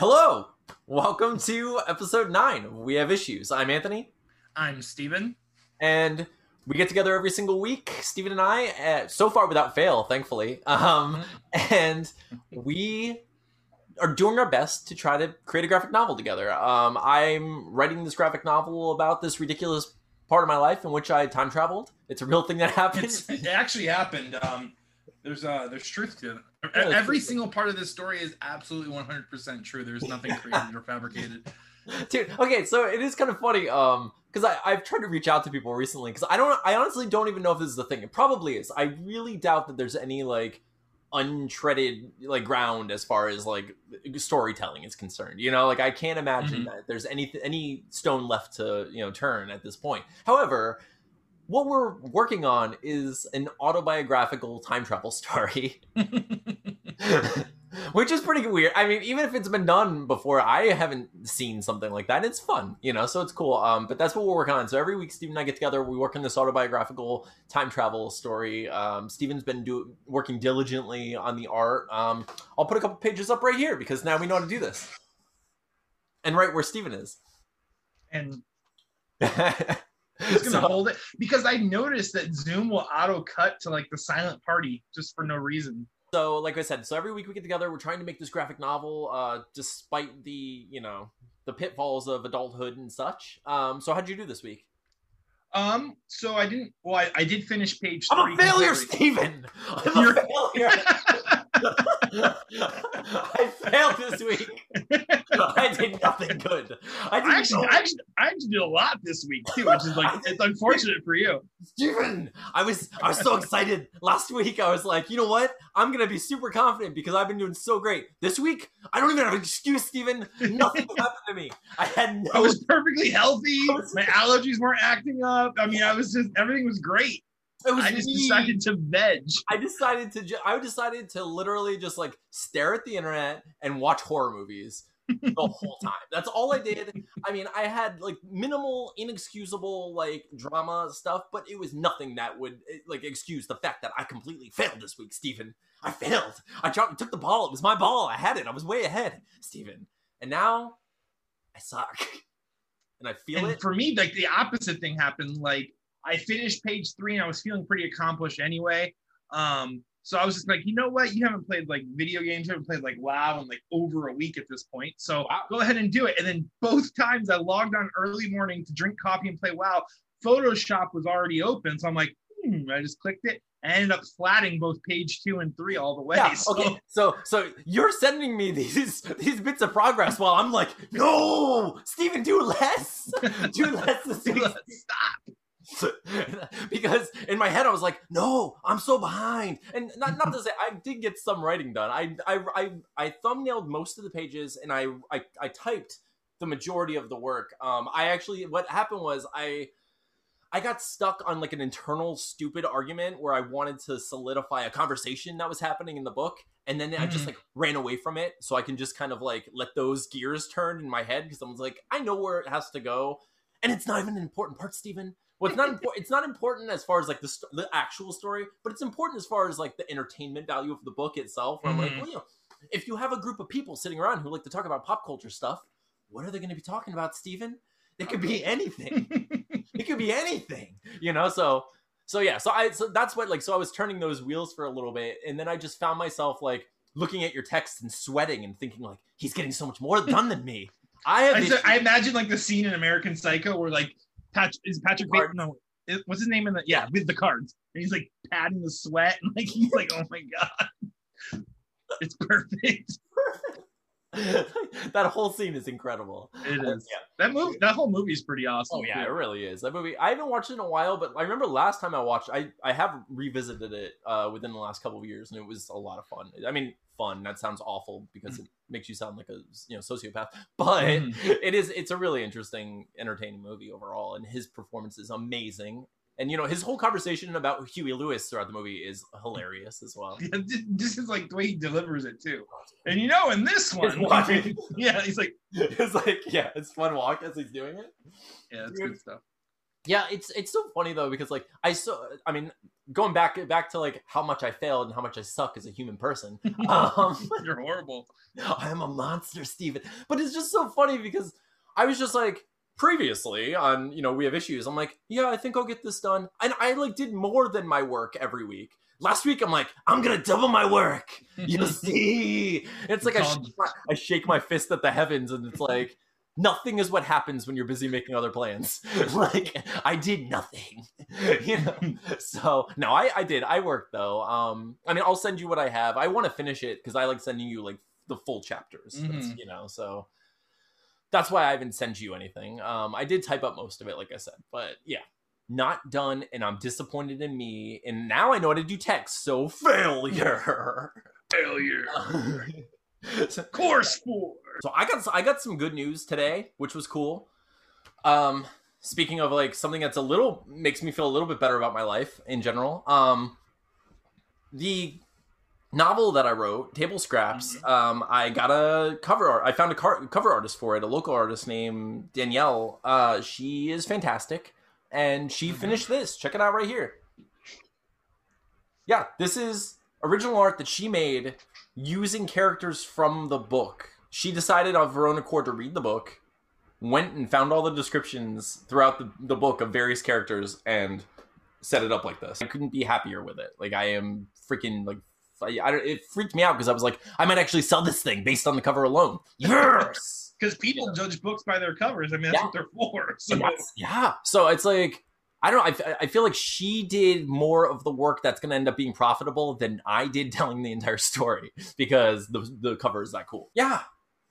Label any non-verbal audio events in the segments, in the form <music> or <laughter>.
Hello, welcome to episode nine. of We have issues. I'm Anthony, I'm Steven. and we get together every single week. Steven and I, uh, so far without fail, thankfully, um, and we are doing our best to try to create a graphic novel together. Um, I'm writing this graphic novel about this ridiculous part of my life in which I time traveled. It's a real thing that happened. It's, it actually happened. Um, there's uh, there's truth to it. Yeah, there's Every single part of this story is absolutely 100% true. There's nothing <laughs> created or fabricated. dude okay so it is kind of funny um because I I've tried to reach out to people recently because i don't i honestly don't even know if this is the thing it probably is i really doubt that there's any like untreaded like ground as far as like storytelling is concerned you know like i can't imagine Mhm. that there's any any stone left to you know turn at this point however what we're working on is an autobiographical time travel story <laughs> <laughs> which is pretty weird. I mean, even if it's been done before, I haven't seen something like that. It's fun, you know, so it's cool. Um, but that's what we're working on. So every week, Steve and I get together. We work on this autobiographical time travel story. Um, Steven's been do- working diligently on the art. Um, I'll put a couple pages up right here because now we know how to do this. And right where Steven is. and <laughs> just gonna So- hold it because I noticed that Zoom will auto cut to like the silent party just for no reason. So, like I said, so every week we get together. We're trying to make this graphic novel, uh, despite the you know the pitfalls of adulthood and such. Um, so how'd you do this week? Um, so I didn't. Well, I, I did finish page. I'm a failure. Steven! I'm a You're- failure. <laughs> <laughs> I failed this week. I did nothing good. I I actually, I actually, I actually did a lot this week too, which is like <laughs> it's unfortunate for you. Steven, I was I was so excited last week. I was like, you know what? I'm gonna be super confident because I've been doing so great. This week, I don't even have an excuse, Steven. Nothing <laughs> happened to me. I had no I was perfectly healthy. My allergies weren't acting up. I mean, I was just everything was great. It was I just me. decided to veg. I decided to ju- I decided to literally just like stare at the internet and watch horror movies the <laughs> whole time. That's all I did. I mean, I had like minimal, inexcusable like drama stuff, but it was nothing that would eh, like excuse the fact that I completely failed this week, Stephen. I failed. I dropped, took the ball. It was my ball. I had it. I was way ahead, Stephen. And now I suck. And I feel and it. for me, like the opposite thing happened. Like I finished page three and I was feeling pretty accomplished anyway. Um, so I was just like, you know what? You haven't played like video games, you haven't played like WoW in like over a week at this point. So Wow. go ahead and do it. And then both times I logged on early morning to drink coffee and play WoW. Photoshop was already open. So I'm like, hmm, I just clicked it. and ended up flatting both page two and three all the way. Yeah, <laughs> So- okay. So so you're sending me these these bits of progress while I'm like, no, Steven, do less. <laughs> do less <laughs> this week. Stop. <laughs> because in my head I was like, no, I'm so behind. And not not to say I did get some writing done. I I I, I thumbnailed most of the pages and I, I I typed the majority of the work. Um I actually what happened was I I got stuck on like an internal stupid argument where I wanted to solidify a conversation that was happening in the book and then I just Mhm. like ran away from it so I can just kind of like let those gears turn in my head because I was like I know where it has to go and it's not even an important part Steven. Well, it's not important. It's not important as far as like the st- the actual story, but it's important as far as like the entertainment value of the book itself. Where I'm like, mm-hmm. well, you know, if you have a group of people sitting around who like to talk about pop culture stuff, what are they going to be talking about, Steven? It could be anything. <laughs> it could be anything, you know. So, so yeah. So I so that's what like so I was turning those wheels for a little bit, and then I just found myself like looking at your text and sweating and thinking like he's getting so much more done than me. I have I, said- I imagine like the scene in American Psycho where like Pat is Patrick Bateman. No, is- what's his name in the yeah with the cards and he's like patting the sweat and <laughs> like he's like oh my god, it's perfect. <laughs> that whole scene is incredible. It Uh, yeah. That movie, that whole movie is pretty awesome. Oh yeah, it really is. That movie I haven't watched it in a while, but I remember last time I watched I I have revisited it uh within the last couple of years and it was a lot of fun. I mean, fun, that sounds awful because it makes you sound like a you know sociopath. <laughs> But Mhm. it is it's a really interesting, entertaining movie overall and his performance is amazing. And you know, his whole conversation about Huey Lewis throughout the movie is hilarious as well. <laughs> Yeah, this is like the way he delivers it too. And you know, in this one, <laughs> yeah, he's like, it's like, yeah, it's fun walk as he's doing it. yeah, it's Dude. good stuff. Yeah, it's it's so funny though because like I so I mean going back back to like how much I failed and how much I suck as a human person. <laughs> Um, <laughs> You're horrible. <laughs> I'm a monster, Steven. But it's just so funny because I was just like previously on you know we have issues. I'm like yeah I think I'll get this done and I like did more than my work every week. Last week I'm like I'm gonna double my work. You see, it's like I my, I shake my fist at the heavens and it's like nothing is what happens when you're busy making other plans. <laughs> like I did nothing, <laughs> you know. So no, I I did. I worked though. Um, I mean, I'll send you what I have. I want to finish it because I like sending you like the full chapters. Mhm. you know, so that's why I haven't sent you anything. Um, I did type up most of it, like I said, but yeah. Not done, and I'm disappointed in me. And now I know how to do text, so <laughs> failure. Failure. <laughs> so, Course four. so I got I got some good news today, which was cool. Um, speaking of like something that's a little makes me feel a little bit better about my life in general. Um, the novel that I wrote, Table Scraps. Um, I got a cover art. I found a car- cover artist for it, a local artist named Danielle. Uh, she is fantastic, and she Mhm. finished this. Check it out right here. Yeah, this is original art that she made using characters from the book. She decided of her own accord to read the book, went and found all the descriptions throughout the, the book of various characters and set it up like this. I couldn't be happier with it. Like I am freaking like I, I, it freaked me out because I was like I might actually sell this thing based on the cover alone. Yes. <laughs> Because people judge books by their covers. I mean, that's Yeah. what they're for. <laughs> So yeah. So it's like I don't know. I, f- I feel like she did more of the work that's going to end up being profitable than I did <laughs> telling the entire story because the the cover is that cool. Yeah.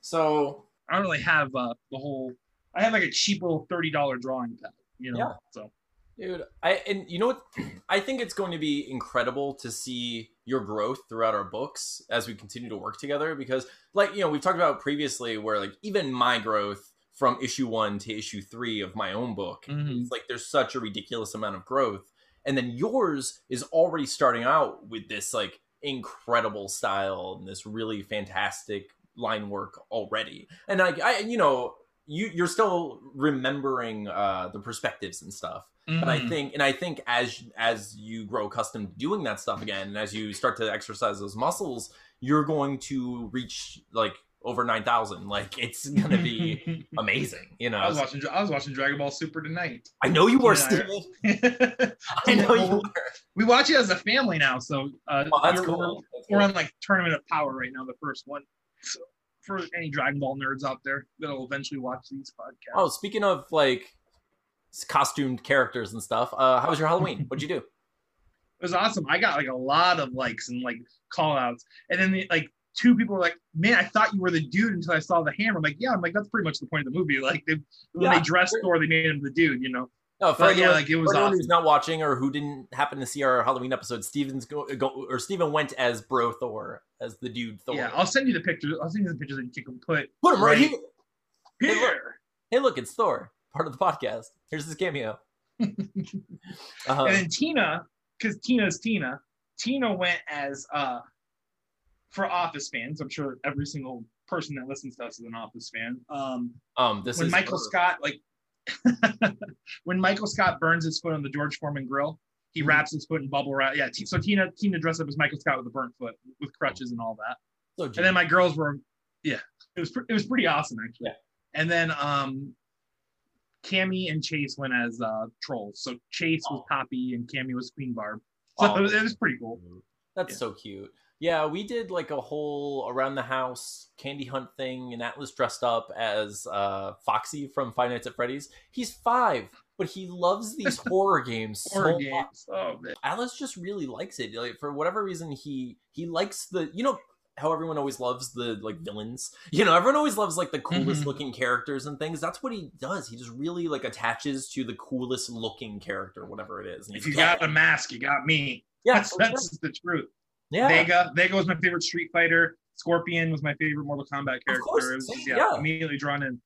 So I don't really have uh, the whole. I have like a cheap little thirty dollar drawing pad. You know. Yeah. So Dude, I and you know what? I think it's going to be incredible to see your growth throughout our books as we continue to work together because like, you know, we've talked about previously where like even my growth from issue 1 to issue 3 of my own book, Mhm. it's like there's such a ridiculous amount of growth and then yours is already starting out with this like incredible style and this really fantastic line work already. And like I you know, you you're still remembering uh the perspectives and stuff but I Mhm. think, and I think as as you grow accustomed to doing that stuff again, and as you start to exercise those muscles, you're going to reach like over nine thousand. Like it's gonna be <laughs> amazing. You know, I was watching. I was watching Dragon Ball Super tonight. I know you were, Yeah. Steven. <laughs> I know you were. we watch it as a family now. So uh, Oh, that's we're, cool. we're- That's we're cool. on like Tournament of Power right now, the first one. So for any Dragon Ball nerds out there that'll eventually watch these podcasts. Oh, speaking of like costumed characters and stuff, uh, how was your Halloween? What'd you do? <laughs> it was awesome. I got like a lot of likes and like call outs. And then the, like two people were like, Man, I thought you were the dude until I saw the hammer. I'm like, Yeah, I'm like, that's pretty much the point of the movie. <laughs> Like they, when Yeah. they dressed Thor, they made him the dude, you know. No, for But yeah, like it was for awesome. who's not watching or who didn't happen to see our Halloween episode, Steven's go, go or Steven went as Bro Thor, as the dude Thor. Yeah, I'll send you the pictures. I'll send you the pictures that you can put Put him right, Right. here. Hey, look. Hey, look, it's Thor, part of the podcast. Here's his cameo. <laughs> uh, and then Tina, because Tina's Tina, Tina went as uh for Office fans. I'm sure every single person that listens to us is an Office fan. Um, um, this when is Michael Scott like <laughs> when Michael Scott burns his foot on the George Foreman grill, he Mhm. wraps his foot in bubble wrap. Yeah, T- so Tina Tina dressed up as Michael Scott with a burnt foot with crutches and all that. So And then my girls were, yeah, it was pre- it was pretty awesome actually. Yeah. And then um, Cammy and Chase went as uh, trolls. So Chase was Oh. Poppy and Cammy was Queen Barb. So Oh. it, was, it was pretty cool. That's Yeah. so cute. Yeah, we did like a whole around the house candy hunt thing, and Atlas dressed up as uh, Foxy from Five Nights at Freddy's. He's five, but he loves these <laughs> horror games Horror so much. games. Oh man. Atlas just really likes it. Like for whatever reason, he he likes the you know how everyone always loves the like villains. <laughs> You know, everyone always loves like the coolest Mhm. looking characters and things. That's what he does. He just really like attaches to the coolest looking character, whatever it is. And If you got a mask, you got me. yeah, That's that's the truth. Yeah. Vega. Vega was my favorite Street Fighter. Scorpion was my favorite Mortal Kombat character. course, It was yeah, yeah. immediately drawn in.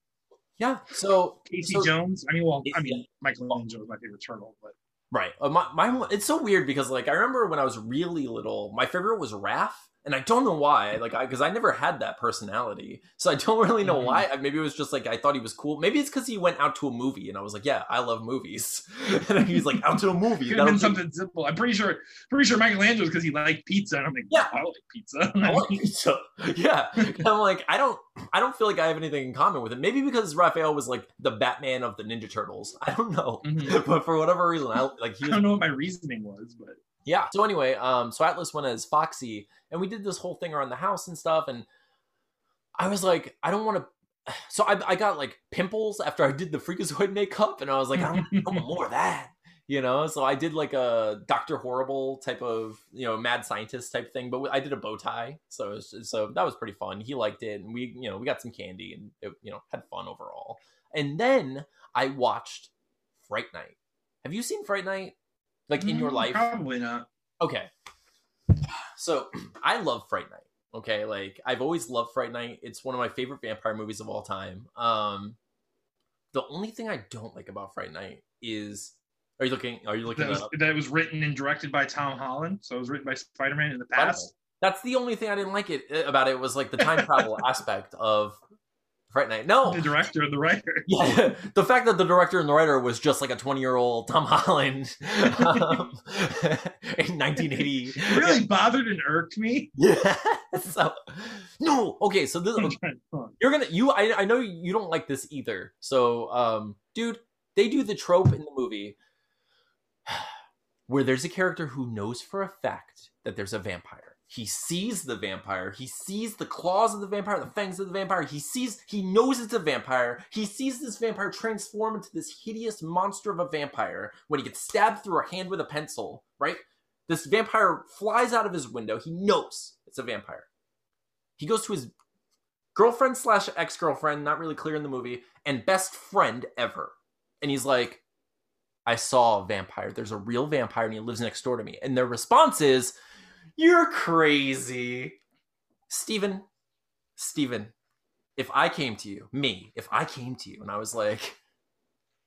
yeah. So Casey so- Jones. I mean, well, I Yeah. mean, Michelangelo was my favorite turtle, but Right. Uh, my, my, it's so weird because like I remember when I was really little, my favorite was Raph, and I don't know why. Like, I because I never had that personality, so I don't <laughs> really know Mhm. why. Maybe it was just like I thought he was cool. Maybe it's because he went out to a movie, and I was like, yeah, I love movies. <laughs> and he's like out to a movie. Could have been be- something simple. I'm pretty sure, pretty sure Michelangelo's because he liked pizza, and I'm like, Yeah. I like pizza. <laughs> I like pizza. Yeah, I'm like, I don't, I don't feel like I have anything in common with him. Maybe because Raphael was like the Batman of the Ninja Turtles. I don't know, Mhm. but for whatever reason, I like he I don't know what my reasoning was, but Yeah. So anyway, um, so Atlas went as Foxy, and we did this whole thing around the house and stuff, and I was like, I don't want to. <sighs> So I, I got like pimples after I did the Freakazoid makeup, and I was like, I don't, want more of that, you know. So I did like a Doctor Horrible type of, you know, mad scientist type thing, but I did a bow tie, so so that was pretty fun. He liked it, and we, you know, we got some candy, and it, you know, had fun overall. And then I watched Fright Night. Have you seen Fright Night? Like in your Mm, life? probably not. okay so <clears throat> i love fright night okay like i've always loved fright night it's one of my favorite vampire movies of all time um the only thing i don't like about fright night is are you looking are you looking That was, up that was written and directed by Tom Holland, so it was written by Spider-Man in the past. that's the only thing i didn't like it about it was like the time travel <laughs> aspect of fright night no The director and the writer. <laughs> yeah, the fact that the director and the writer was just like a 20 year old Tom Holland <laughs> um, <laughs> in 1980. It really bothered and irked me. Yeah. So no. Okay. So this I'm trying- hold on. you're gonna you I I know you don't like this either. So um, dude, they do the trope in the movie <sighs> where there's a character who knows for a fact that there's a vampire. He sees the vampire. He sees the claws of the vampire, the fangs of the vampire. He sees, he knows it's a vampire. He sees this vampire transform into this hideous monster of a vampire when he gets stabbed through a hand with a pencil, right? This vampire flies out of his window. He knows it's a vampire. He goes to his girlfriend slash ex girlfriend, not really clear in the movie, and best friend ever. And he's like, I saw a vampire. There's a real vampire and he lives next door to me. And their response is, You're crazy. Steven, Steven, if I came to you, me, if I came to you and I was like,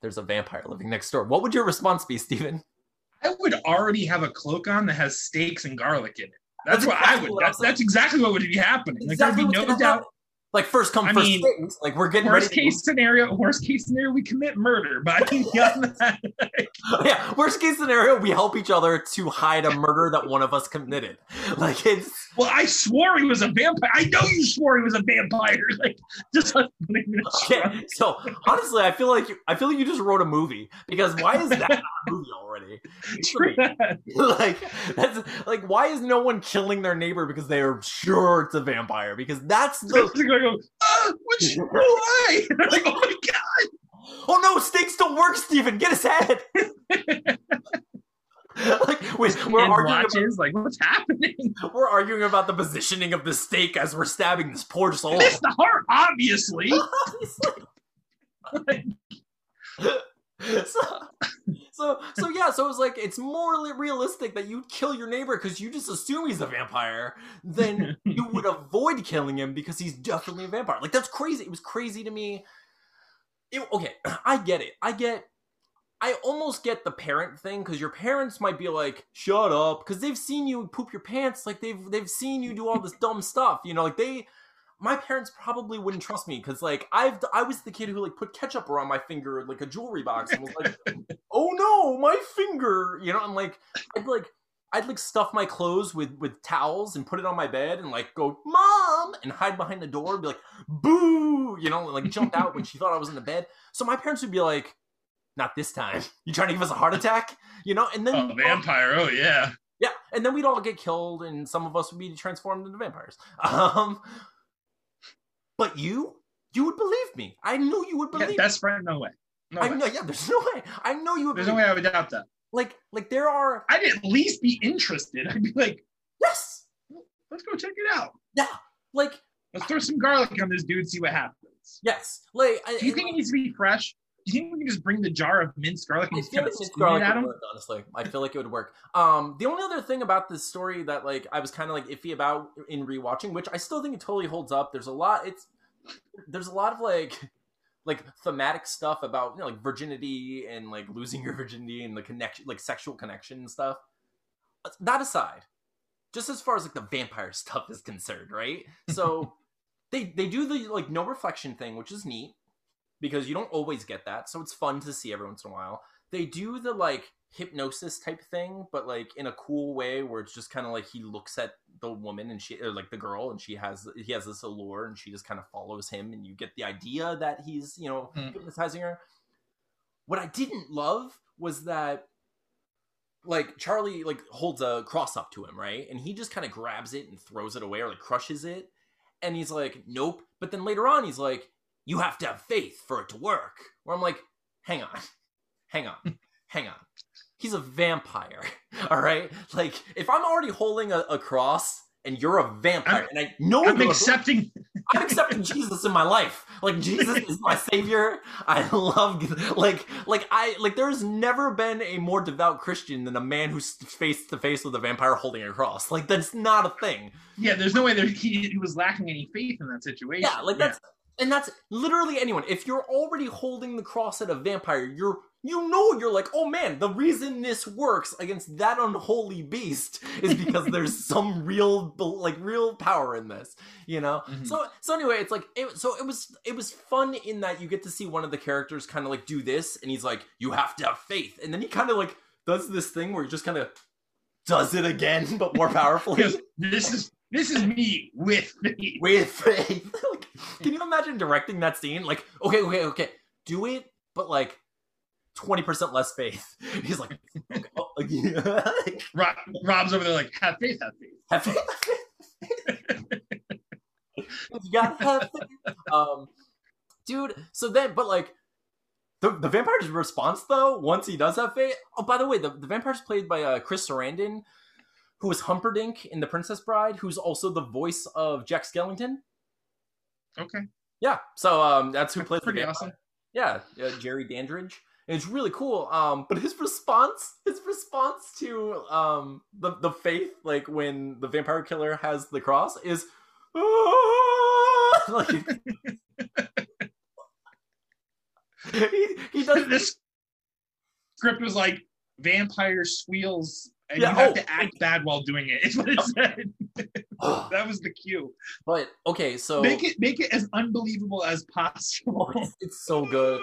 There's a vampire living next door, what would your response be, Steven? I would already have a cloak on that has stakes and garlic in it. That's, That's what exactly I would. what That's, that's exactly what would be happening. Like there'd be no doubt. happen. Like first come, I first mean. Like we're getting Worst ready. case scenario. Worst case scenario, we commit murder. But I think <laughs> beyond that, yeah, worst case scenario, we help each other to hide a murder that one of us committed. Like it's well, I swore he was a vampire. I know you swore he was a vampire. <laughs> Like just us putting him in a okay. So honestly, I feel like you, I feel like you just wrote a movie because why is that a movie already? Like that's like why is no one killing their neighbor because they are sure it's a vampire? Because that's <laughs> the go. Ah, which <laughs> why? <laughs> They're like, oh my god. oh no, stakes don't work, Steven. Get his head. <laughs> like wait, we're And arguing about, like what's happening? we're arguing about the positioning of the stake as we're stabbing this poor soul. It's the heart, obviously. <laughs> so, so so yeah so it's like it's more li- realistic that you'd kill your neighbor because you just assume he's a vampire than you would <laughs> avoid killing him because he's definitely a vampire. Like that's crazy. It was crazy to me. It- okay <clears throat> i get it. I get i almost get the parent thing because your parents might be like shut up because they've seen you poop your pants. Like they've they've seen you do all this dumb stuff you know? Like they my parents probably wouldn't trust me because like I've I was the kid who like put ketchup around my finger like a jewelry box and was like, <laughs> oh no, my finger, you know. I'm like, I'd like I'd like stuff my clothes with with towels and put it on my bed and like go mom and hide behind the door and be like boo, you know, and, like jump out when she thought I was in the bed. So my parents would be like, not this time. You trying to give us a heart attack, you know? And then Oh, vampire. Oh yeah. yeah, and then we'd all get killed, and some of us would be transformed into vampires. <laughs> Um, but you, you would believe me. I knew you would yeah believe. best friend. No way. No I way. know. Yeah, there's no way. I know you would. There's no way I would doubt that. Like, like there are. I'd at least be interested. <laughs> I'd be like, Yes. let's go check it out. Yeah. Like Let's throw some garlic on this dude, see what happens. yes. Like. I, Do you think it needs to be fresh? Do you think we can just bring the jar of minced garlic and I feel kind like of Miss Garlic would him? work, honestly. I feel like it would work. Um, the only other thing about this story that like I was kind of like iffy about in rewatching, which I still think it totally holds up. There's a lot. It's there's a lot of like like thematic stuff about you know like virginity and like losing your virginity and the connection, like sexual connection and stuff. That aside, just as far as like the vampire stuff is concerned, right? So <laughs> they they do the like no reflection thing, which is neat because you don't always get that. So it's fun to see every once in a while. They do the like hypnosis type thing, but like in a cool way where it's just kind of like he looks at the woman and she or like the girl and she has he has this allure and she just kind of follows him and you get the idea that he's, you know, Mm. hypnotizing her. What I didn't love was that like Charlie like holds a cross up to him, right? And he just kind of grabs it and throws it away or like crushes it. And he's like, "Nope." But then later on he's like, "You have to have faith for it to work." Where I'm like, "Hang on. <laughs> Hang on. <laughs> Hang on. He's a vampire. <laughs> All right? Like if I'm already holding a, a cross and you're a vampire I'm- and I know I'm accepting. I'm accepting Jesus in my life. Like Jesus is my savior. I love like like I like there's never been a more devout Christian than a man who's face to face with a vampire holding a cross. Like that's not a thing. Yeah, there's no way there he, he was lacking any faith in that situation. Yeah, like that's and that's literally anyone. If you're already holding the cross at a vampire, you're you know you're like, oh man, the reason this works against that unholy beast is because there's <laughs> some real like real power in this, you know. Mhm. So so anyway, it's like it, so it was it was fun in that you get to see one of the characters kind of like do this, and he's like, you have to have faith, and then he kind of like does this thing where he just kind of does it again, but more <laughs> powerfully. This is this is me with faith. with faith. <laughs> like, can you imagine directing that scene? Like, okay, okay, okay, do it, but like twenty percent less faith. <laughs> He's like, okay, oh, <laughs> yeah. Rob, Rob's over there like, have faith, have faith. have faith. have faith. you gotta have faith. Um, dude. So then, but like. The, the vampire's response though, once he does have faith. Oh, by the way, the, the vampire's played by uh, Chris Sarandon, who was Humperdinck in The Princess Bride, who's also the voice of Jack Skellington. Okay, Yeah, so um, that's who plays the pretty vampire. awesome. Yeah, uh, Jerry Dandridge. And it's really cool. Um, but his response, his response to um the the faith, like when the vampire killer has the cross, is "Ah!" <laughs> like <laughs> he, he does <laughs> this script was like vampire squeals, and Yeah, you have oh. to act bad while doing it. Is what it said. <laughs> <sighs> that was the cue. But okay, so Make it make it as unbelievable as possible. Oh, it's, so good.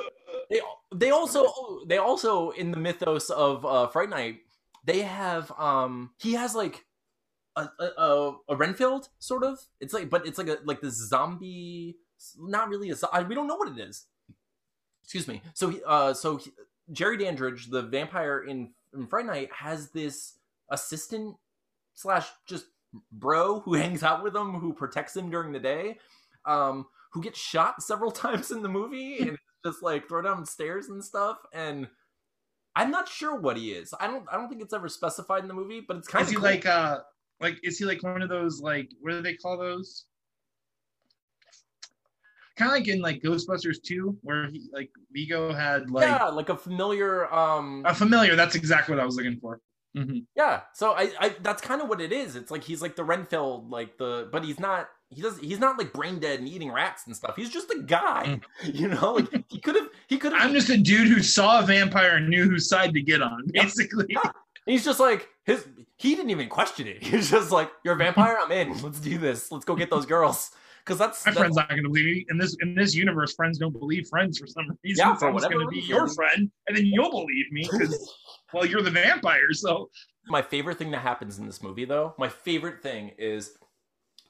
They they also oh, they also in the mythos of uh, Fright Night they have um he has like a a, a, Renfield sort of it's like but it's like a like this zombie not really a we don't know what it is. Excuse me. So he, uh so he, Jerry Dandridge the vampire in, in Fright Night has this assistant slash just bro who <laughs> hangs out with him who protects him during the day um who gets shot several <laughs> times in the movie and just like throw down stairs and stuff. And i'm not sure what he is. I don't i don't think it's ever specified in the movie but it's kind Is of he like uh like is he like one of those like what do they call those? Kind of like in like Ghostbusters 2, where he like Vigo had like yeah like a familiar um a familiar. That's exactly what I was looking for. Mhm. yeah so i i that's kind of what it is it's like he's like the renfield like the but he's not he does he's not like brain dead and eating rats and stuff he's just a guy <laughs> you know like he could have he could I'm just a dude who saw a vampire and knew whose side to get on, basically. Yeah. He's just like his. He didn't even question it. <laughs> He's just like, "You're a vampire. I'm in. Let's do this. Let's go get those girls." Because that's, My that's friend's not going to believe me. In this in this universe, friends don't believe friends for some reason. Yeah, so for I'm whatever going to be reason. your friend, and then you'll believe me because <laughs> well, you're the vampire. So my favorite thing that happens in this movie, though. My favorite thing is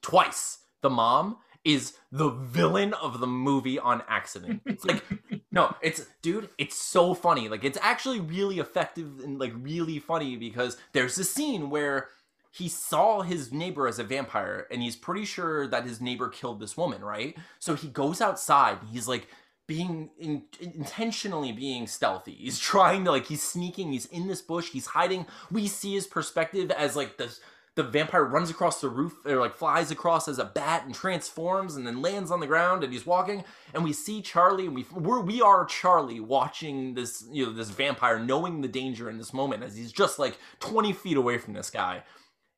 twice the mom is the villain of the movie on accident. It's like <laughs> no, it's dude, it's so funny. Like it's actually really effective and like really funny because there's this scene where he saw his neighbor as a vampire and he's pretty sure that his neighbor killed this woman, right? So he goes outside and he's like being in, intentionally being stealthy. He's <laughs> trying to like he's sneaking, he's in this bush, he's hiding. We see his perspective as like the the vampire runs across the roof or like flies across as a bat and transforms and then lands on the ground and he's walking and we see Charlie and we we're, we are Charlie watching this you know this vampire knowing the danger in this moment as he's just like 20 feet away from this guy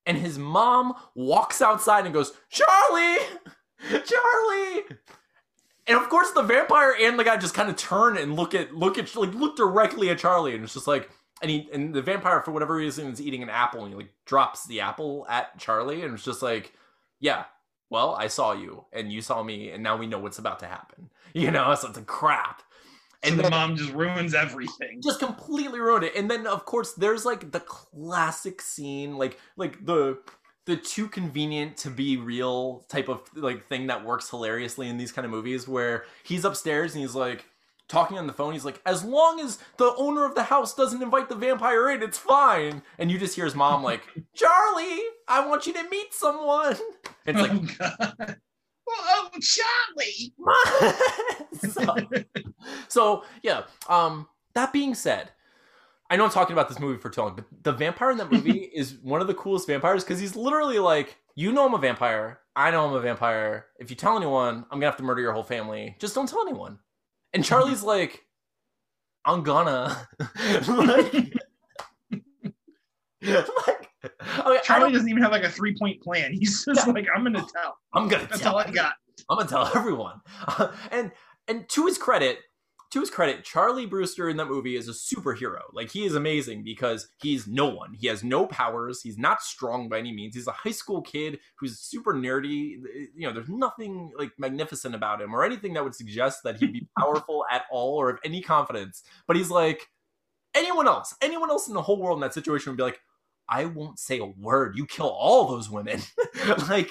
and his mom walks outside and goes Charlie <laughs> Charlie and of course the vampire and the guy just kind of turn and look at look at like look directly at Charlie and it's just like and he and the vampire for whatever reason is eating an apple and he like drops the apple at Charlie and it's just like, yeah, well, I saw you and you saw me and now we know what's about to happen. <laughs> You know, so it's a crap. And And the mom just ruins everything. just completely ruined it. And then of course there's like the classic scene, like like the the too convenient to be real type of like thing that works hilariously in these kind of movies where he's upstairs and he's like talking on the phone. He's like, as long as the owner of the house doesn't invite the vampire in, it's fine. And you just hear his mom like, <laughs> Charlie, I want you to meet someone. And <laughs> it's like, oh Oh, Charlie. <laughs> so, so, yeah um that being said i know i'm talking about this movie for too long but the vampire in that movie <laughs> is one of the coolest vampires because he's literally like you know i'm a vampire. I know i'm a vampire. If you tell anyone i'm gonna have to murder your whole family. Just don't tell anyone. And charlie's like i'm gonna. <laughs> Like, like okay, Charlie doesn't even have like a three point plan. He's just Yeah. like, I'm gonna tell. i'm gonna That's tell all I got. I'm gonna tell everyone. <laughs> and and to his credit, to his credit, Charlie Brewster in that movie is a superhero. Like he is amazing because he's no one. He has no powers. He's not strong by any means. He's a high school kid who's super nerdy. You know, there's nothing like magnificent about him or anything that would suggest that he'd be <laughs> powerful at all or of any confidence. But he's like anyone else. Anyone else in the whole world in that situation would be like, I won't say a word. You kill all those women. <laughs> like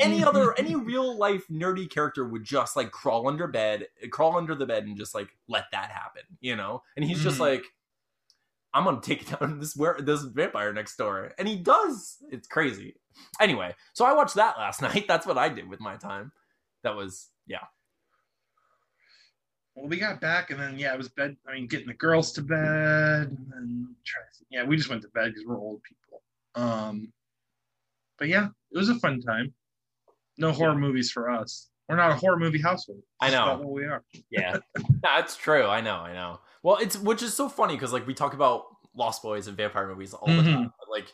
any other any <laughs> real life nerdy character would just like crawl under bed crawl under the bed and just like let that happen you know? And he's just Mhm. like i'm gonna take down this where this vampire next door. And he does. It's crazy. Anyway so i watched that last <laughs> night. That's what i did with my time. That was yeah Well, we got back, and then yeah, it was bed. I mean, getting the girls to bed, and try yeah, we just went to bed because we're old people. Um, but yeah, it was a fun time. No horror movies for us. We're not a horror movie household. I know. what we are. <laughs> yeah that's true i know i know well it's which is so funny because like we talk about lost boys and vampire movies all the Mhm. time but like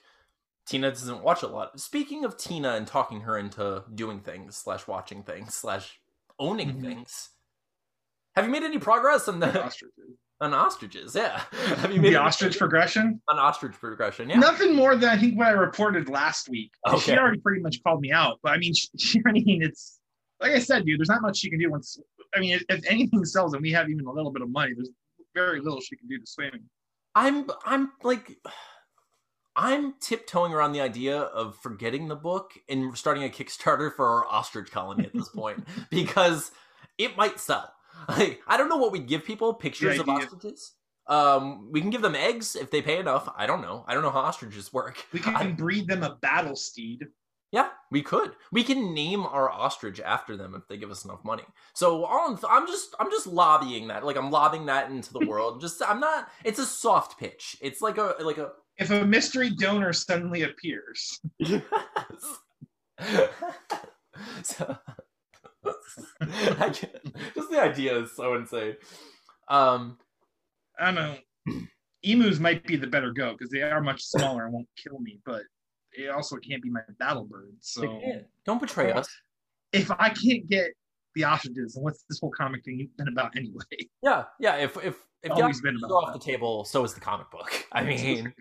tina doesn't watch a lot speaking of tina and talking her into doing things slash watching things slash owning Mhm. things have you made any progress on the Ostriches. <laughs> on ostriches yeah <laughs> have you made The ostrich progression. on ostrich progression yeah Nothing more than I think what I reported last week. And She already pretty much called me out, but I mean, <laughs> she, she, I mean, it's like I said, dude. There's not much she can do once. I mean, if, if anything sells and we have even a little bit of money, there's very little she can do to me. I'm I'm like I'm tiptoeing around the idea of forgetting the book and starting a Kickstarter for our ostrich colony at this point because it might sell. <laughs> Like I don't know what we'd give people pictures of ostriches. Um, we can give them eggs if they pay enough. I don't know. I don't know how ostriches work. We can <laughs> I- breed them a battle steed. yeah, we could. We can name our ostrich after them if they give us enough money. So all I'm, I'm just I'm just lobbying that. Like I'm lobbing that into the <laughs> world. Just I'm not. It's a soft pitch. It's like a like a If a mystery donor suddenly appears, so, just the idea is so insane. Um, I don't know. Emus might be the better go because they are much smaller and won't kill me, but it also can't be my battle bird. So don't betray us. if I can't get the ostriches, then what's this whole comic thing been about anyway? <laughs> Yeah, yeah. If if if the Always been about off the table, so is the comic book. <laughs> I mean,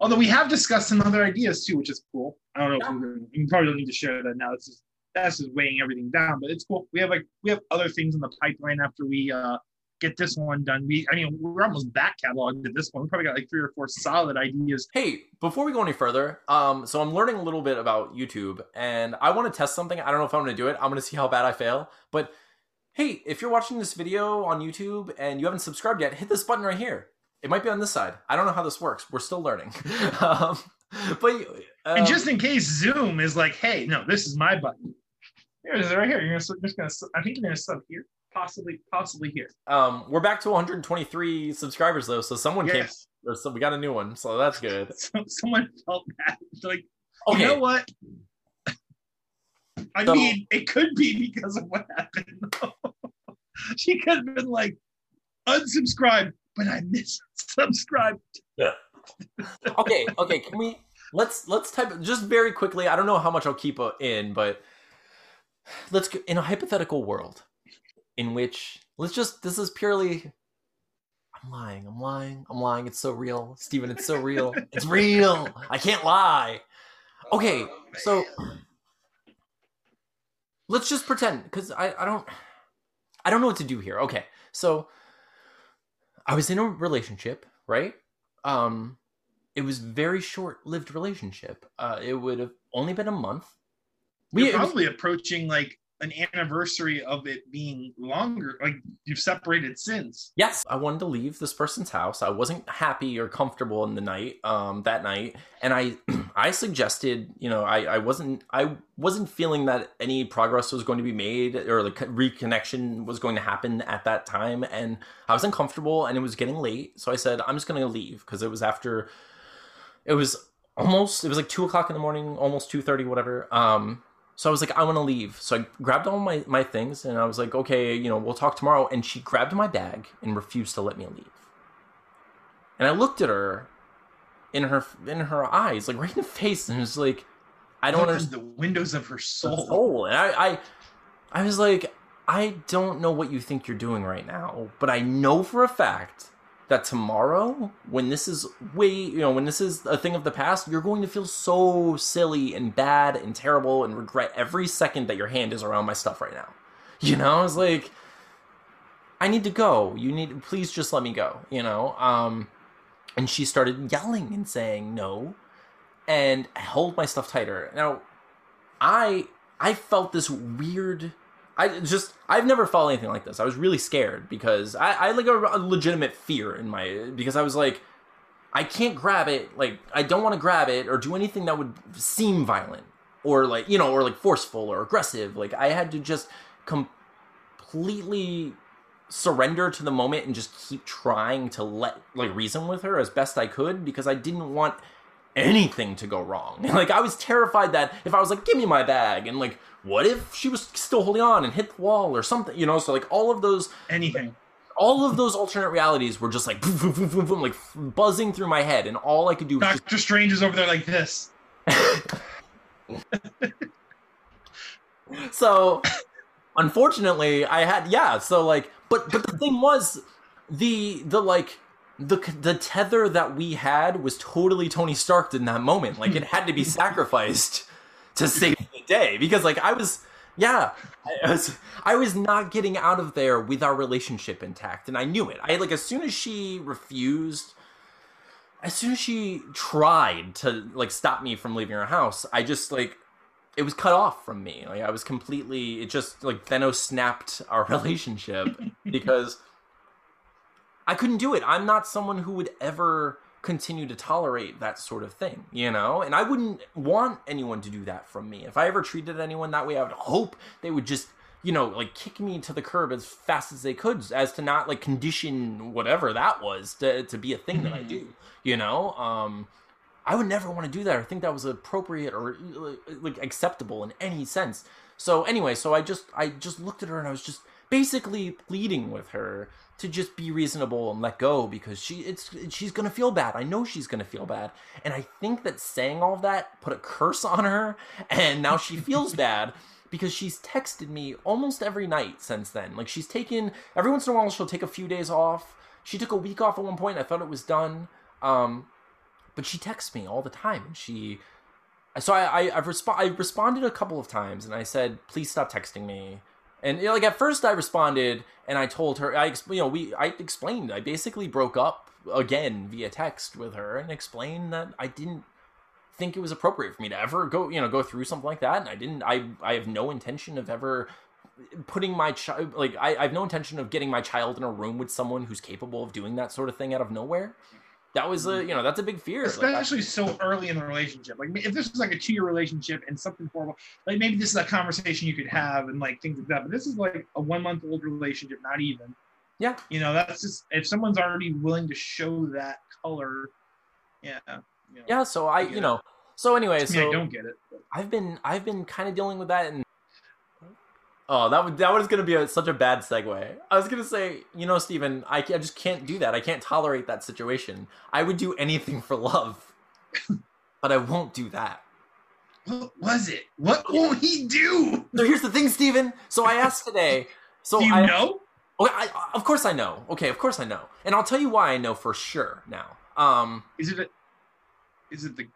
Although we have discussed some other ideas too, which is cool. I don't know if we're, we probably don't need to share that now. It's just that's just weighing everything down, but it's cool. We have like we have other things in the pipeline after we uh get this one done. We I mean we're almost back cataloged at this point. We probably got like three or four solid ideas. hey, before we go any further, um, so I'm learning a little bit about YouTube, and I want to test something. I don't know if I'm going to do it. I'm going to see how bad I fail, but. Hey, if you're watching this video on YouTube and you haven't subscribed yet, hit this button right here. It might be on this side. I don't know how this works. We're still learning. <laughs> um, but um, and just in case Zoom is like, hey, no, this is my button. Here it is right here. You're gonna, just gonna. I think you're gonna sub here, possibly, possibly here. um, we're back to 123 subscribers though, so someone Yes. came. So we got a new one, so that's good. <laughs> So, someone felt bad. Like, Okay, you know what? I So- mean, it could be because of what happened. <laughs> she could have been like, unsubscribe, but I missubscribed. <laughs> okay, okay. Can we let's let's type just very quickly. I don't know how much I'll keep uh, in, but let's go in a hypothetical world in which let's just this is purely I'm lying. I'm lying. I'm lying. It's so real, Steven. It's so real. <laughs> It's real. I can't lie. Okay, Oh, so let's just pretend because I, I don't I don't know what to do here. Okay, so I was in a relationship, right? Um, it was very short lived relationship. Uh, it would have only been a month. We're it was- probably approaching like an anniversary of it being longer. Like you've separated since. Yes, I wanted to leave this person's house. I wasn't happy or comfortable in the night, um, that night, and I, <clears throat> I suggested, you know, I, I wasn't, I wasn't feeling that any progress was going to be made or like reconnection was going to happen at that time, and I was uncomfortable, and it was getting late, so I said I'm just going to leave because it was after, it was almost, it was like two o'clock in the morning, almost two thirty, whatever. Um, so I was like, I want to leave. So I grabbed all my, my things and I was like, okay, you know, we'll talk tomorrow. And she grabbed my bag and refused to let me leave. And I looked at her in her in her eyes, like right in the face, and was like, I don't understand the windows of her soul. soul. And I, I I was like, I don't know what you think you're doing right now, but I know for a fact that tomorrow, when this is way, you know, when this is a thing of the past, you're going to feel so silly and bad and terrible and regret every second that your hand is around my stuff right now. <laughs> You know, I was like, I need to go. You need, please just let me go. You know, um, and she started yelling and saying no, and held my stuff tighter. Now, I I felt this weird. I just I've never felt anything like this. I was really scared because I, I had like a, a legitimate fear in my because I was like I can't grab it. Like I don't want to grab it or do anything that would seem violent or like you know or like forceful or aggressive. Like I had to just completely surrender to the moment and just keep trying to let like reason with her as best I could because I didn't want anything to go wrong. <laughs> Like I was terrified that if I was like, "Give me my bag," and like, what if she was still holding on and hit the wall or something? You know, so like all of those, Anything. all of those alternate realities were just like, boom, boom, boom, boom, like buzzing through my head, and all I could do was just Doctor Strange is over there like this. <laughs> so unfortunately i had yeah so like but but the thing was the the like the the tether that we had was totally tony stark in that moment. Like it had to be <laughs> sacrificed to save the day. Because like i was yeah I was, I was not getting out of there with our relationship intact and i knew it. I like as soon as she refused as soon as she tried to like stop me from leaving her house i just like it was cut off from me. Like I was completely it just like Thanos snapped our <laughs> relationship because I couldn't do it. I'm not someone who would ever continue to tolerate that sort of thing, you know? And I wouldn't want anyone to do that from me. If I ever treated anyone that way, I would hope they would just, you know, like kick me to the curb as fast as they could as to not like condition whatever that was to to be a thing that I do, you know? Um I would never want to do that or think that was appropriate or like acceptable in any sense. So anyway, so I just I just looked at her and I was just basically pleading with her to just be reasonable and let go because she it's she's gonna feel bad. I know she's gonna feel bad, and I think that saying all of that put a curse on her, and now she feels <laughs> bad because she's texted me almost every night since then. Like she's taken every once in a while she'll take a few days off. She took a week off at one point. I thought it was done. Um, but she texts me all the time and she so i, I i've resp- i responded a couple of times and i said please stop texting me. And you know, like at first i responded and i told her i you know we i explained i basically broke up again via text with her and explained that i didn't think it was appropriate for me to ever go you know go through something like that. And i didn't i i have no intention of ever putting my child like I, I have no intention of getting my child in a room with someone who's capable of doing that sort of thing out of nowhere that was a mm. you know that's a big fear Like, Especially so early in the relationship. Like if this was like a two-year relationship and something horrible, like maybe this is a conversation you could have and like things like that. But this is like a one-month-old relationship, not even. Yeah. You know, that's just if someone's already willing to show that color, yeah. You know, yeah so i you know so anyway I mean, so I don't get it. but- i've been i've been kind of dealing with that and oh that, would, that was gonna be a, such a bad segue i was gonna say you know Steven, I, I just can't do that i can't tolerate that situation i would do anything for love <laughs> but i won't do that What was it? What will he do? so here's the thing Steven. so i asked today so do you I, know? Okay, I, of course I know. Okay, of course I know, and I'll tell you why I know for sure now. Um, Is it? A, is it the?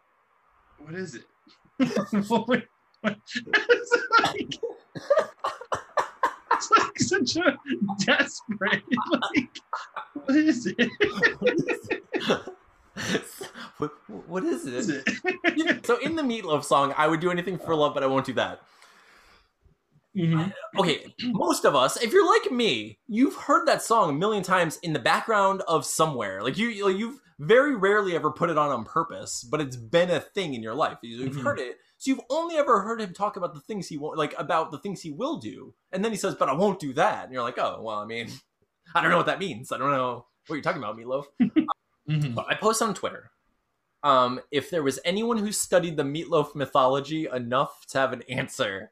What is it? <laughs> what- it's, like, it's like such a desperate. Like, what is it? what, what is What is it? it? So in the Meatloaf song, I would do anything for love, but I won't do that. Mhm. Okay, most of us, if you're like me, you've heard that song a million times in the background of somewhere. Like you, you've very rarely ever put it on on purpose, but it's been a thing in your life. You've Mhm. heard it, so you've only ever heard him talk about the things he won't, like about the things he will do, and then he says, "But I won't do that," and you're like, "Oh, well, I mean, <laughs> I don't know what that means. I don't know what you're talking about, Meatloaf." Mhm. <laughs> But I post on Twitter. Um, if there was anyone who studied the meatloaf mythology enough to have an answer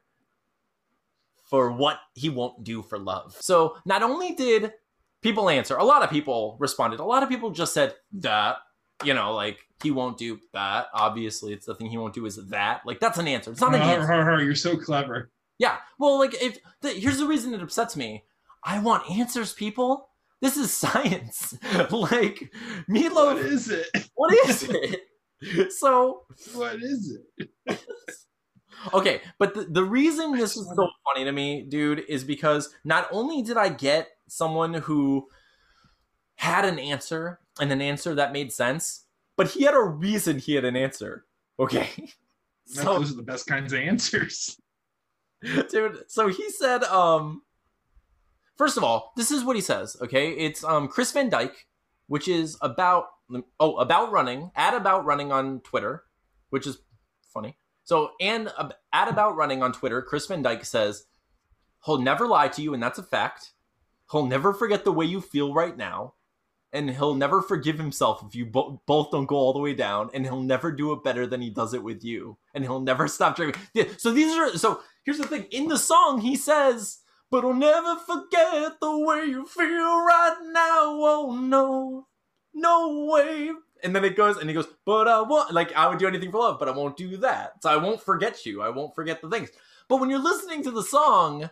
for what he won't do for love. So not only did people answer, a lot of people responded. A lot of people just said that, you know, like he won't do that. Obviously, it's the thing he won't do is that. Like that's an answer. It's not an answer. har, har, You're so clever. Yeah. Well, like if the, here's the reason it upsets me. I want answers, people. This is <laughs> science. like What meatloaf. is it? What is it? <laughs> so What is it? <laughs> okay, but the, the reason this is so funny to me, dude, is because not only did I get someone who had an answer and an answer that made sense, but he had a reason he had an answer. Okay. <laughs> So, those are the best kinds of answers. <laughs> dude so he said um first of all this is what he says okay it's um chris van dyke which is about oh about running at about running on twitter which is funny so and uh, at about running on twitter chris van dyke says he'll never lie to you and that's a fact he'll never forget the way you feel right now and he'll never forgive himself if you bo- both don't go all the way down and he'll never do it better than he does it with you. And he'll never stop dreaming Yeah, so these are so here's the thing. In the song he says but i'll never forget the way you feel right now. Oh no no way. And then it goes and he goes but i won't like i would do anything for love but i won't do that. So i won't forget you. I won't forget the things. But when you're listening to the song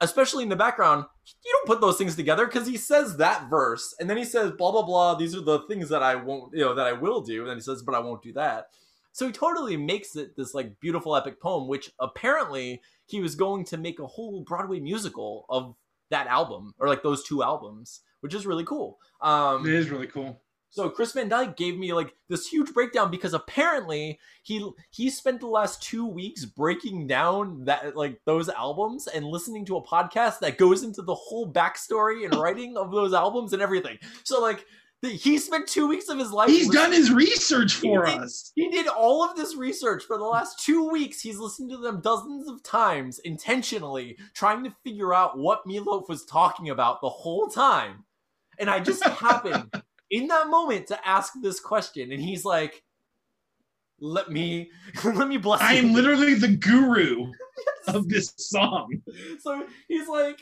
especially in the background you don't put those things together because he says that verse and then he says blah blah blah these are the things that i won't you know that i will do and then he says but i won't do that so he totally makes it this like beautiful epic poem which apparently he was going to make a whole broadway musical of that album or like those two albums which is really cool um It is really cool. So Chris Van Dyke gave me like this huge breakdown because apparently he he spent the last two weeks breaking down that like those albums and listening to a podcast that goes into the whole backstory and <laughs> writing of those albums and everything. So like the, he spent two weeks of his life. He's listening- done his research for He did- us. He did all of this research for the last two weeks. He's listened to them dozens of times intentionally, trying to figure out what Meatloaf was talking about the whole time. And I just <laughs> happened in that moment to ask this question, and he's like, "Let me, <laughs> let me bless I you." am literally the guru <laughs> of this song. so he's like,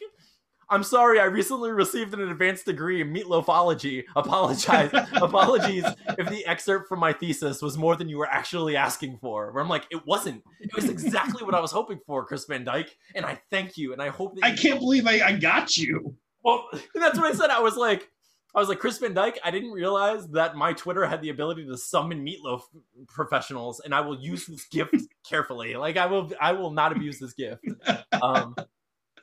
I'm sorry, I recently received an advanced degree in meatloafology. Apologize. <laughs> Apologies if the excerpt from my thesis was more than you were actually asking for. Where I'm like, it wasn't. It was exactly what I was hoping for, Chris Van Dyke. And I thank you. And I hope that I can't believe I, I got you. Well, that's what I said. I was like, I was like, Chris Van Dyke, I didn't realize that my Twitter had the ability to summon meatloaf professionals, and I will use this gift <laughs> carefully. Like I will I will not abuse this gift. Um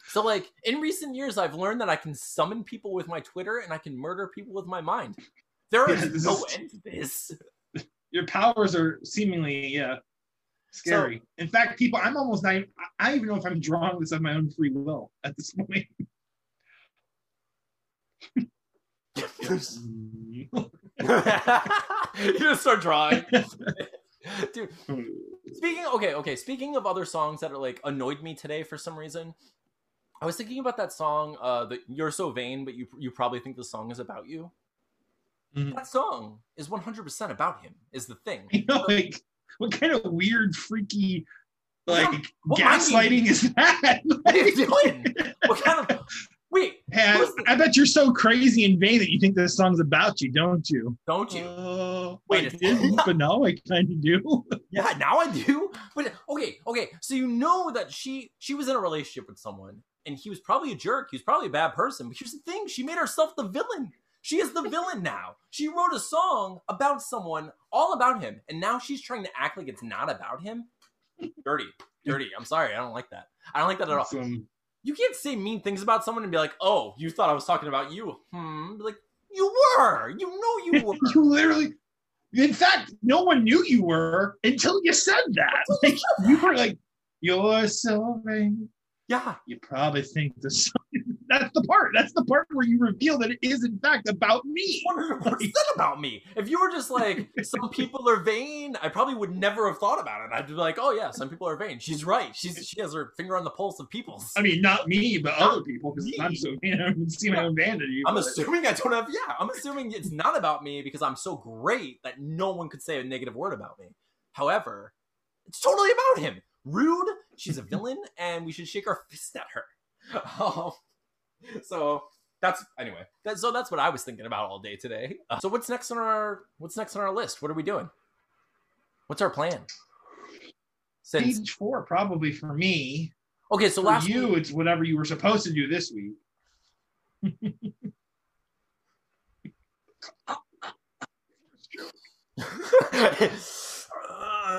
so like in recent years I've learned that I can summon people with my Twitter and I can murder people with my mind. There is Yeah, this no is- end to this. Your powers are seemingly, yeah, scary. In fact, people, I'm almost not even, I I don't even know if I'm drawing this of my own free will at this point. <laughs> you just start drawing. <laughs> Dude, Speaking okay, okay. Speaking of other songs that are like annoyed me today for some reason, I was thinking about that song, uh, that "You're So Vain," but you you probably think the song is about you. Mhm. That song is 100 percent about him. Is the thing. You <laughs> know, like, what kind of weird, freaky, like, what gaslighting is that? What are you doing? <laughs> What kind of wait? Hey, I, Listen. I bet you're so crazy and vain that you think this song's about you, don't you? Don't you? Uh, Wait I a- didn't, <laughs> but now I kind of do. <laughs> Yeah, now I do. But okay, okay. So you know that she she was in a relationship with someone, and he was probably a jerk. He was probably a bad person. But here's the thing: she made herself the villain. She is the <laughs> villain now. She wrote a song about someone, all about him, and now she's trying to act like it's not about him. Dirty, dirty. I'm sorry, I don't like that. I don't like that at all. Some, You can't say mean things about someone and be like, "Oh, you thought I was talking about you." Hmm. Like, you were. You know you <laughs> were. you literally, in fact, no one knew you were until you said that. Like, you were like, "You're so vain." yeah. You probably think the song. That's the part. That's the part where you reveal that it is in fact about me. 100% about me. If you were just like, <laughs> some people are vain, I probably would never have thought about it. I'd be like, oh yeah, some people are vain. She's right. She's she has her finger on the pulse of people's. I mean, not me, but other people, because I'm so vain. I haven't seen my own vanity. I'm but- assuming I don't have. Yeah, I'm assuming it's not about me because I'm so great that no one could say a negative word about me. However, it's totally about him. Rude. She's a <laughs> villain, and we should shake our fist at her. <laughs> Um, <laughs> so that's anyway. That, so that's what I was thinking about all day today. Uh, so what's next on our What's next on our list? What are we doing? What's our plan? Since Page four, probably for me. okay, so For last you, week- it's whatever you were supposed to do this week. <laughs>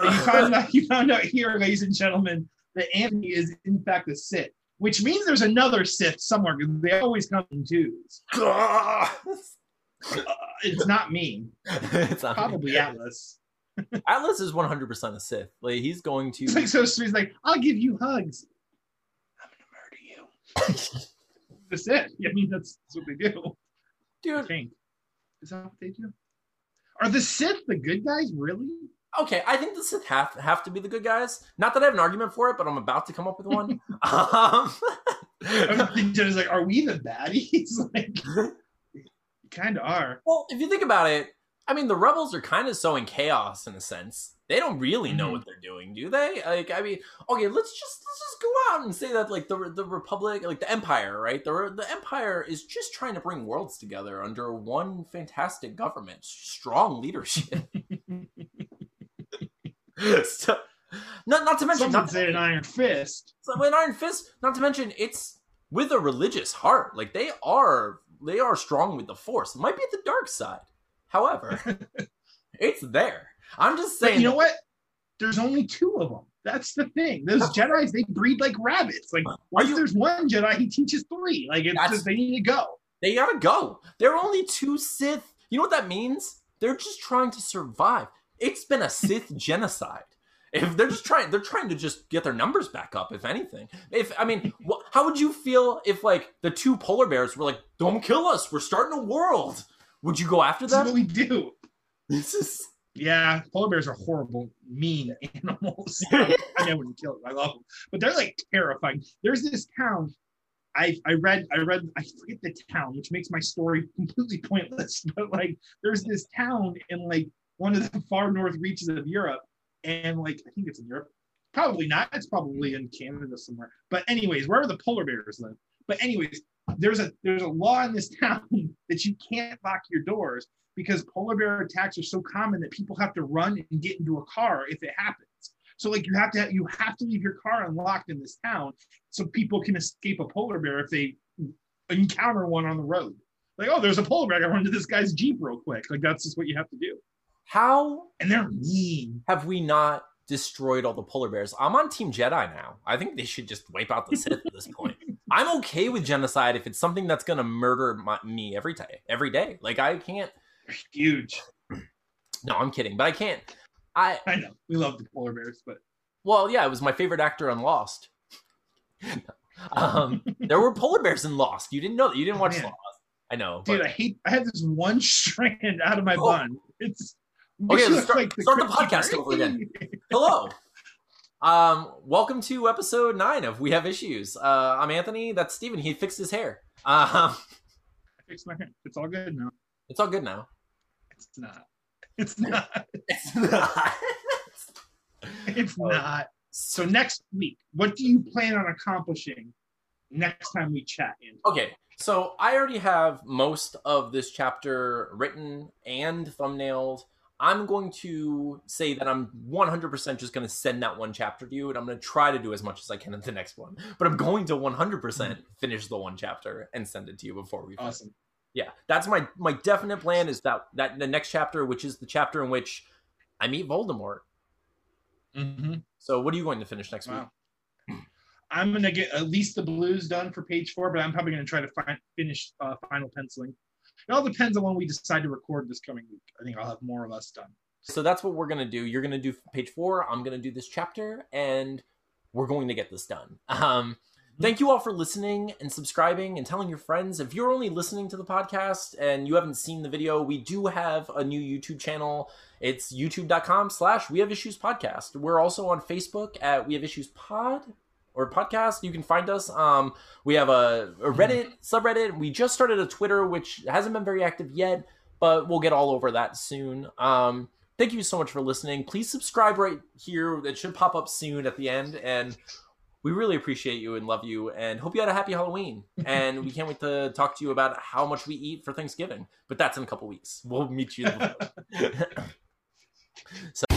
You found out, you found out here, ladies and gentlemen, that Anthony is in fact a Sith, which means there's another Sith somewhere because they always come in twos. <laughs> Uh, it's not me, <laughs> it's not probably Atlas. <laughs> Atlas is 100% a Sith. Like he's going to It's like so sweet. He's like, I'll give you hugs. I'm gonna murder you. the Sith. I mean, that's, that's what they do. I Dude, think. Is that what they do? Are the Sith the good guys? Really? Okay, I think the Sith have have to be the good guys. Not that I have an argument for it, but I'm about to come up with one. <laughs> um, Jenna's like, are we the baddies? <laughs> like, kind of are. well, if you think about it, I mean, the rebels are kind of sowing chaos in a sense. They don't really know Mhm. what they're doing, do they? Like, I mean, okay, let's just let's just go out and say that like the the republic, like the empire, right? The the empire is just trying to bring worlds together under one fantastic government, strong leadership. <laughs> <laughs> so, not not to mention, not to an iron fist. so with Iron Fist, not to mention it's with a religious heart. Like they are they are strong with the force. It might be the dark side. However, <laughs> it's there. I'm just But saying you know what? There's only two of them. That's the thing. Those Jedi's, they breed like rabbits. Like, once you- there's one Jedi, he teaches three. Like, it's just they need to go. they gotta go. There are only two Sith. You know what that means? They're just trying to survive. It's been a Sith genocide. If they're just trying, they're trying to just get their numbers back up. If anything, if I mean, wh- how would you feel if like the two polar bears were like, "Don't kill us. We're starting a world." Would you go after them? what we do. This is Yeah, polar bears are horrible, mean animals. <laughs> I I wouldn't kill them. I love them, but they're like terrifying. There's this town. I I read I read I forget the town, which makes my story completely pointless. <laughs> But like, there's this town in like one of the far north reaches of Europe, and like I think it's in Europe. Probably not. It's probably in Canada somewhere. But anyways, wherever the polar bears live. But anyways, there's a there's a law in this <laughs> town that you can't lock your doors because polar bear attacks are so common that people have to run and get into a car if it happens. So like you have to you have to leave your car unlocked in this town so people can escape a polar bear if they encounter one on the road. Like, oh, there's a polar bear. I run to this guy's jeep real quick. Like that's just what you have to do. How And they're mean. have we not destroyed all the polar bears? I'm on Team Jedi now. I think they should just wipe out the Sith at this point. <laughs> I'm okay with genocide if it's something that's gonna murder my, me every day. Every day, like I can't. Huge. No, I'm kidding, but I can't. I I know we love the polar bears, but well, yeah, it was my favorite actor on Lost. <laughs> um, there were polar bears in Lost. You didn't know that. You didn't Oh, watch. Lost. I know. dude, But, I hate. I have this one <laughs> strand out of my Oh. bun. It's Okay, let's start- start the podcast over again. <laughs> hello. Um, welcome to episode nine of We Have Issues. Uh, I'm Anthony. That's Steven. He fixed his hair. Um, I fixed my hair. It's all good now. it's all good now. It's not. It's not. <laughs> It's not. It's Oh. not. So next week, what do you plan on accomplishing next time we chat? Andrew? Okay, so I already have most of this chapter written and thumbnailed. I'm going to say that I'm 100% just going to send that one chapter to you, and I'm going to try to do as much as I can in the next one. But I'm going to 100% finish the one chapter and send it to you before we. Awesome. Yeah, that's my my definite plan. Is that that the next chapter, which is the chapter in which I meet Voldemort. Mm-hmm. So, what are you going to finish next Wow. week? I'm gonna get at least the blues done for page four, but I'm probably gonna try to find, finish uh, final penciling. It all depends on when we decide to record this coming week. I think I'll have more or less done. So that's what we're gonna do. You're gonna do page four. I'm gonna do this chapter, and we're going to get this done. Um, thank you all for listening and subscribing and telling your friends. If you're only listening to the podcast and you haven't seen the video, we do have a new YouTube channel. It's youtube.com slash we have issues podcast. We're also on Facebook at we have issues pod or podcast. You can find us. Um, we have a, a Reddit subreddit. We just started a Twitter, which hasn't been very active yet, but we'll get all over that soon. Um, thank you so much for listening. Please subscribe right here. It should pop up soon at the end. And we really appreciate you and love you and hope you had a happy Halloween. <laughs> And we can't wait to talk to you about how much we eat for Thanksgiving. But that's in a couple weeks. We'll meet you. so <laughs> <laughs>